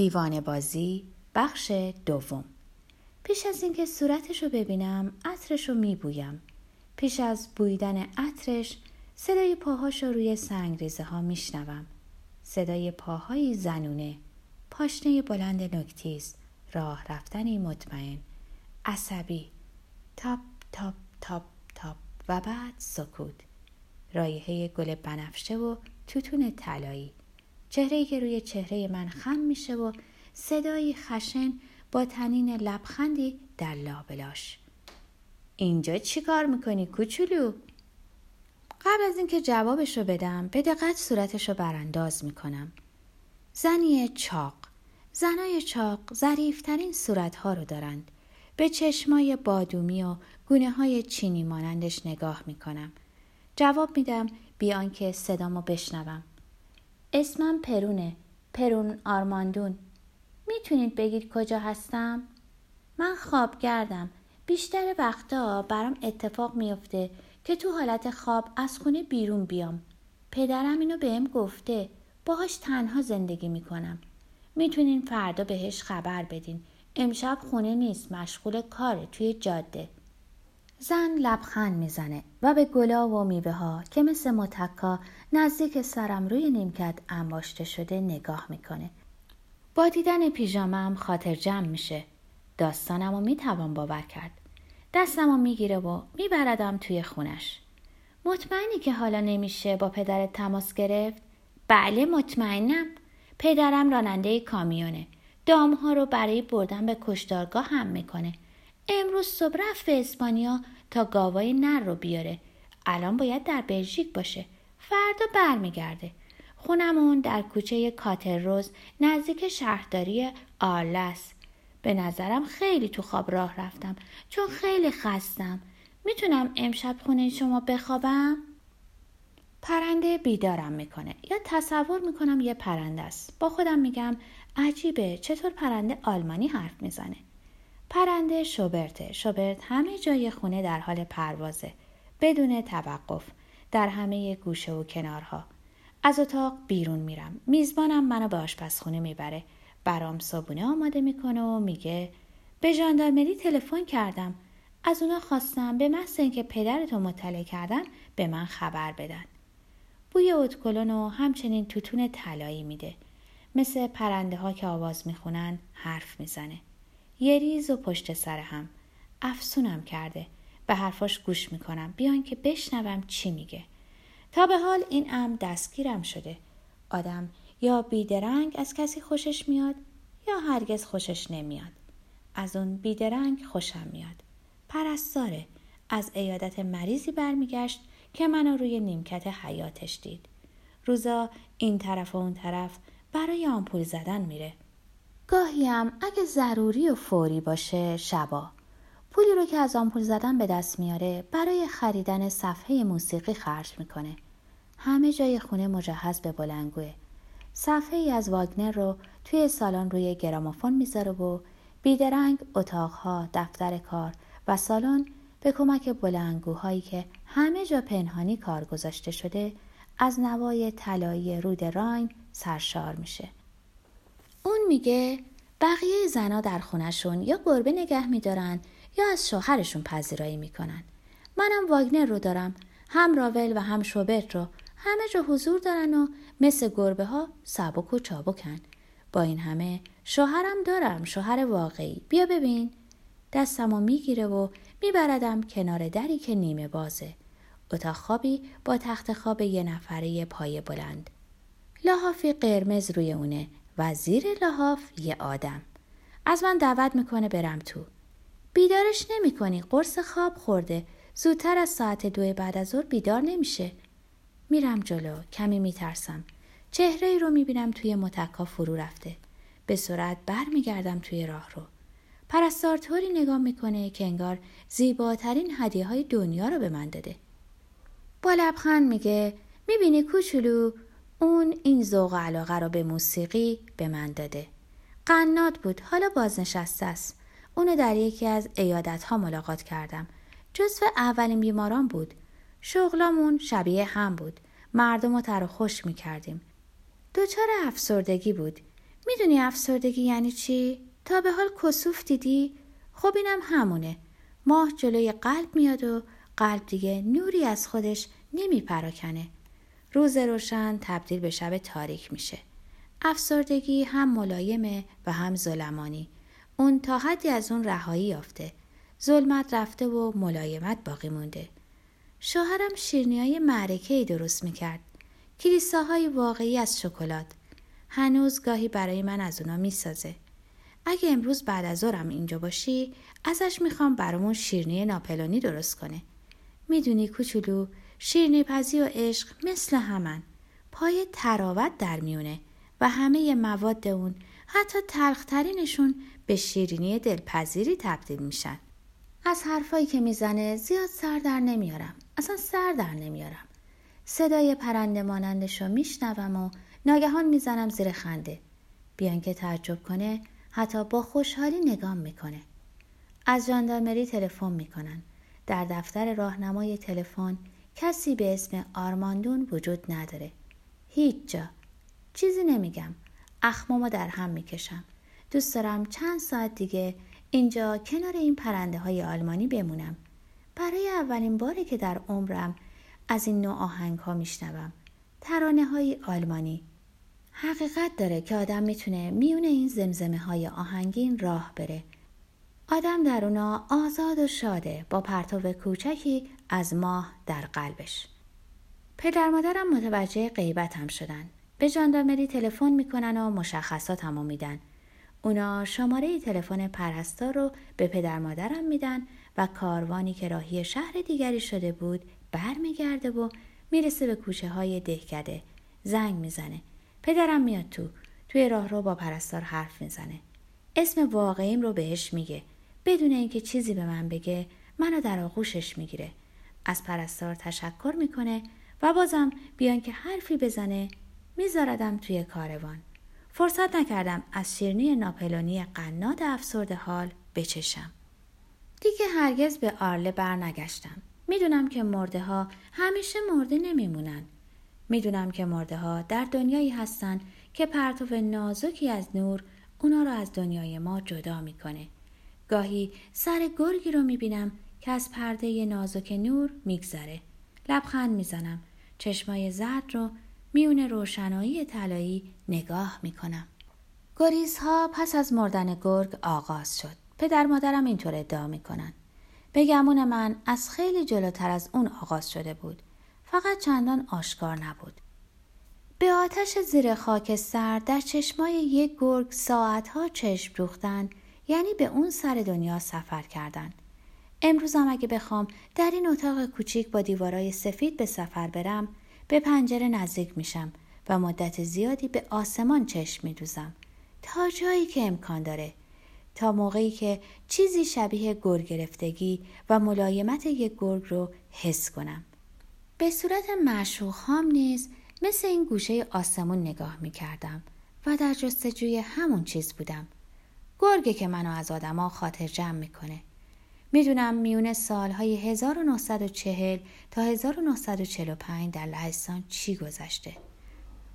دیوان بازی بخش دوم. پیش از اینکه صورتش رو ببینم عطرش رو میبویم. پیش از بوییدن عطرش صدای پاهاش رو روی سنگریزه ها میشنوم. صدای پاهایی زنونه پاشنه بلند نوک‌تیز راه رفتنی مطمئن. عصبی. تاپ تاپ تاپ تاپ و بعد سکوت. رایحه گل بنفشه و توتون طلایی. چهره که روی چهره من خم میشه و صدایی خشن با تنین لبخندی در لابلاش اینجا چی کار می‌کنی کوچولو؟ قبل از اینکه جوابش رو بدم به دقت صورتش رو برانداز می‌کنم. زنی چاق. زنای چاق ظریفترین صورتها رو دارند. به چشمای بادومی و گونه های چینی مانندش نگاه می‌کنم. جواب میدم بیان که صدامو بشنوم. اسمم پرونه. پرون آرماندون. می‌تونید بگید کجا هستم؟ من خواب گردم بیشتر وقتا برام اتفاق میافته که تو حالت خواب از خونه بیرون بیام. پدرم اینو بهم گفته. باهاش تنها زندگی می‌کنم. می‌تونین فردا بهش خبر بدین. امشب خونه نیست. مشغول کاره توی جاده. زن لبخند می‌زنه و به گلا و میوه ها که مثل متکا نزدیک سرم روی نیمکت انباشته شده نگاه می‌کنه. با دیدن پیژامم خاطر جمع میشه. داستانم رو می‌توان باور کرد. دستم رو می‌گیره و میبردم توی خونش. مطمئنی که حالا نمیشه با پدرت تماس گرفت؟ بله مطمئنم. پدرم راننده کامیونه. دامها رو برای بردن به کشتارگاه هم می‌کنه. امروز صبح رفت به اسپانیا تا گاوای نر رو بیاره. الان باید در بلژیک باشه. فردا برمیگرده. خونمون در کوچه کاتر روز نزدیک شهرداری آرلس به نظرم خیلی تو خواب راه رفتم چون خیلی خستم. می‌تونم امشب خونه شما بخوابم؟ پرنده بیدارم می‌کنه. یا تصور می‌کنم یه پرنده است. با خودم میگم عجیبه چطور پرنده آلمانی حرف می‌زنه؟ پرنده شوبرته. شوبرت همه جای خونه در حال پروازه. بدون توقف در همه گوشه و کنارها. از اتاق بیرون میرم. میزبانم منو به آشپزخونه می‌بره. برام صابونه آماده می‌کنه و میگه به ژاندارمری تلفن کردم. از اونا خواستم به محض اینکه پدرتو مطلع کردن به من خبر بدن. بوی اتکلون و همچنین توتون طلایی میده. مثل پرنده ها که آواز می‌خونن حرف می‌زنه. یه ریز و پشت سر هم. افسونم کرده. به حرفاش گوش می‌کنم. بیان که بشنوم چی میگه. تا به حال این ام دستگیرم شده. آدم یا بیدرنگ از کسی خوشش میاد یا هرگز خوشش نمیاد. از اون بیدرنگ خوشم میاد. پرستاره. از ایادت مریضی برمیگشت که منو روی نیمکت حیاتش دید. روزا این طرف و اون طرف برای آمپول زدن میره. گاهی هم اگه ضروری و فوری باشه شبا. پولی رو که از آمپول زدن به دست میاره برای خریدن صفحه موسیقی خرج می‌کنه. همه جای خونه مجهز به بلنگوه. صفحه ای از واگنر رو توی سالن روی گرامافون می‌ذاره و بیدرنگ اتاقها دفتر کار و سالن به کمک بلنگوهایی که همه جا پنهانی کار گذاشته شده از نوای طلایی رود راین سرشار میشه. اون میگه بقیه زنا در خونشون یا گربه نگه میدارن یا از شوهرشون پذیرایی می‌کنن. منم واگنر رو دارم هم راول و هم شوبرت رو. همه جا حضور دارن و مثل گربه ها سبک و چابکن با این همه شوهرم دارم شوهر واقعی. بیا ببین. دستمو می‌گیره و میبردم کنار دری که نیمه بازه. اتاق خوابی با تخت خواب یه نفره پای بلند. لحافی قرمز روی اونه. و زیر لحاف یه آدم. از من دعوت می‌کنه برم تو. بیدارش نمی‌کنی قرص خواب خورده. زودتر از ساعت دو بعد از ظهر بیدار نمیشه. میرم جلو کمی میترسم. چهره ای رو می‌بینم توی متکا فرو رفته. به سرعت برمیگردم توی راه رو. پرستار طوری نگاه می‌کنه که انگار زیباترین هدیه های دنیا رو به من داده. با لبخند میگه می‌بینی کوچولو؟ اون این ذوق علاقه را به موسیقی به من داده. قنات بود حالا بازنشسته است. اونو در یکی از ایادت ها ملاقات کردم. جزو اولین بیماران بود. شغلامون شبیه هم بود. مردم رو تر خوش می کردیم. دوچار افسردگی بود. می‌دونی افسردگی یعنی چی؟ تا به حال کسوف دیدی؟ خب اینم همونه ماه جلوی قلب میاد و قلب دیگه نوری از خودش نمیپراکنه روز روشن تبدیل به شب تاریک میشه. افسردگی هم ملایمه و هم ظلمانی. اون تا حدی از اون رهایی یافته. ظلمت رفته و ملایمت باقی مونده. شوهرم شیرنی های معرکه ای درست می‌کرد. کلیساهای واقعی از شکلات. هنوز گاهی برای من از اونا می‌سازه. اگه امروز بعد از ظهرم اینجا باشی ازش می‌خوام برامون شیرنی ناپلونی درست کنه. می‌دونی کوچولو شیرنی پزی و عشق مثل همن پای تراوت در میونه و همه مواد اون حتی تلخترینشون به شیرینی دلپذیری تبدیل میشن. از حرفایی که می‌زنه زیاد سر در نمیارم. اصلا سر در نمیارم. صدای پرنده مانندش رو میشنوم و ناگهان می‌زنم زیر خنده. بیان که تعجب کنه حتی با خوشحالی نگام می‌کنه. از ژاندارمری تلفن می‌کنن. در دفتر راهنمای تلفن کسی به اسم آرماندون وجود نداره. هیچ جا چیزی نمیگم. اخمامو در هم می‌کشم. دوست دارم چند ساعت دیگه اینجا کنار این پرنده های آلمانی بمونم. برای اولین باری که در عمرم از این نوع آهنگ ها میشنوم. ترانه های آلمانی. حقیقت داره که آدم می‌تونه میون این زمزمه های آهنگین راه بره. آدم در اونا آزاد و شاده با پرتو کوچکی از ماه در قلبش. پدر مادرم متوجه غیبتم شدن. به ژاندارمری تلفن می‌کنن و مشخصاتمو میدن. اونا شماره تلفن پرستار رو به پدر مادرم میدن و کاروانی که راهی شهر دیگری شده بود برمیگرده و می‌رسه به کوچه های دهکده. زنگ می‌زنه. پدرم میاد تو. توی راه رو با پرستار حرف می‌زنه. اسم واقعیم رو بهش میگه. بدون اینکه چیزی به من بگه منو در آغوشش می‌گیره. از پرستار تشکر می‌کنه و بازم بیان که حرفی بزنه میذاردم توی کاروان. فرصت نکردم از شیرنی ناپلونی قنات افسرده حال بچشم. دیگه هرگز به آرله برنگشتم. می‌دونم که مرده ها همیشه مرده نمیمونن. می‌دونم که مرده ها در دنیایی هستن که پرتو نازکی از نور اونا رو از دنیای ما جدا می‌کنه. گاهی سر گرگی رو می‌بینم که از پرده نازک نور میگذره. لبخند می‌زنم. چشمای زرد رو میون روشنایی طلایی نگاه می‌کنم. گریزها پس از مردن گرگ آغاز شد. پدر مادرم اینطور ادعا می‌کنن. به گمون من از خیلی جلوتر از اون آغاز شده بود. فقط چندان آشکار نبود. به آتش زیر خاکستر در چشمای یک گرگ ساعتها چشم دوختن یعنی به اون سر دنیا سفر کردن. امروزم اگه بخوام در این اتاق کوچیک با دیوارای سفید به سفر برم به پنجره نزدیک میشم و مدت زیادی به آسمان چشم میدوزم. تا جایی که امکان داره. تا موقعی که چیزی شبیه گرگ گرفتگی و ملایمت یک گرگ رو حس کنم. به صورت معشوق هم نیز مثل این گوشه آسمون نگاه می کردم و در جستجوی همون چیز بودم. گرگه که منو از آدما خاطر جمع می‌کنه. می‌دونم میون سالهای 1940 تا 1945 در لهستان چی گذشته.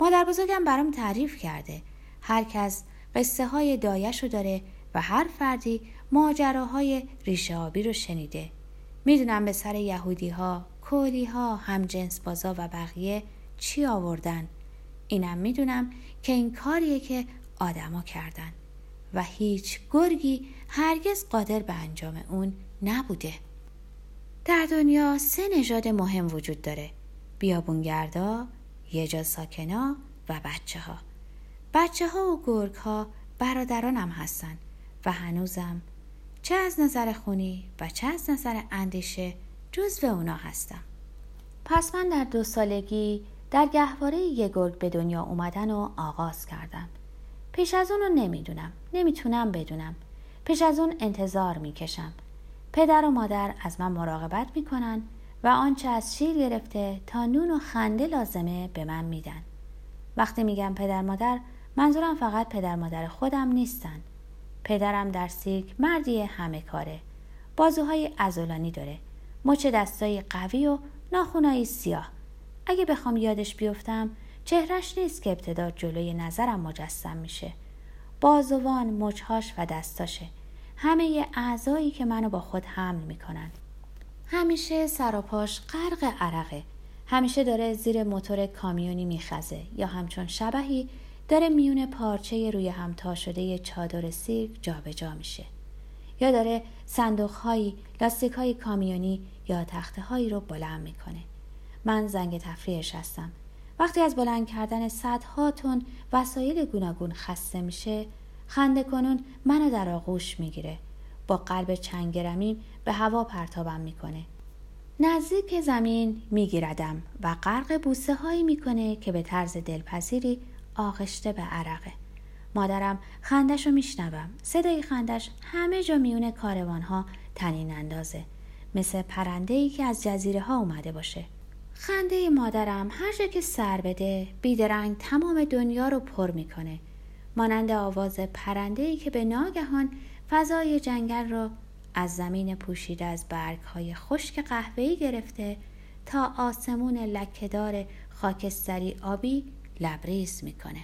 مادر بزرگم برام تعریف کرده. هر کس قصه های دایش رو داره و هر فردی ماجراهای ریشه آبی رو شنیده. می‌دونم به سر یهودی ها، کولی ها، هم جنس بازا و بقیه چی آوردن. اینم می‌دونم که این کاریه که آدما کردن. و هیچ گرگی هرگز قادر به انجام اون نبوده. در دنیا سه نژاد مهم وجود داره. بیابونگردا یه ساکنا و بچه ها بچه ها و گرگ ها برادرانم هستن و هنوزم چه از نظر خونی و چه از نظر اندیشه جز به اونا هستم. پس من در دو سالگی در گهواره یه گرگ به دنیا اومدن و آغاز کردم. پیش از اون رو نمی‌دونم نمی‌تونم بدونم. پیش از اون انتظار می‌کشم. پدر و مادر از من مراقبت می‌کنن و آنچه از شیر گرفته تا نون و خنده لازمه به من میدن. وقتی میگم پدر مادر منظورم فقط پدر مادر خودم نیستن. پدرم در سیرک مردی همه کاره. بازوهای ازولانی داره. مچ دستای قوی و ناخونایی سیاه. اگه بخوام یادش بیفتم چهرش نیست که ابتدا جلوی نظرم مجسم میشه. بازوان مچهاش و دستاشه. همه اعضایی که منو با خود حمل می‌کنن. همیشه سر و پاش غرق عرقه. همیشه داره زیر موتور کامیونی میخزه. یا همچون شبهی داره میون پارچه روی همتا شده چادر سیرک جابجا جا میشه. یا داره صندوق هایی لاستیک های کامیونی یا تخته هایی رو بلند می‌کنه. من زنگ تفریحش هستم. وقتی از بلند کردن صدها تن وسایل گوناگون خسته میشه خنده کنون منو در آغوش می‌گیره. با قلب چنگرمیم به هوا پرتابم می‌کنه. نزدیک زمین میگیردم و غرق بوسه هایی می‌کنه که به طرز دلپذیری آغشته به عرقه. مادرم خندش رو میشنوم. صدای خندش همه جا میون کاروان ها تنین اندازه. مثل پرنده ای که از جزیره ها اومده باشه. خنده مادرم هر جا که سر بده بیدرنگ تمام دنیا رو پر می‌کنه. مانند آواز پرنده ای که به ناگهان فضای جنگل را از زمین پوشیده از برگ های خشک قهوه‌ای گرفته تا آسمون لکهدار خاکستری آبی لبریز می‌کنه.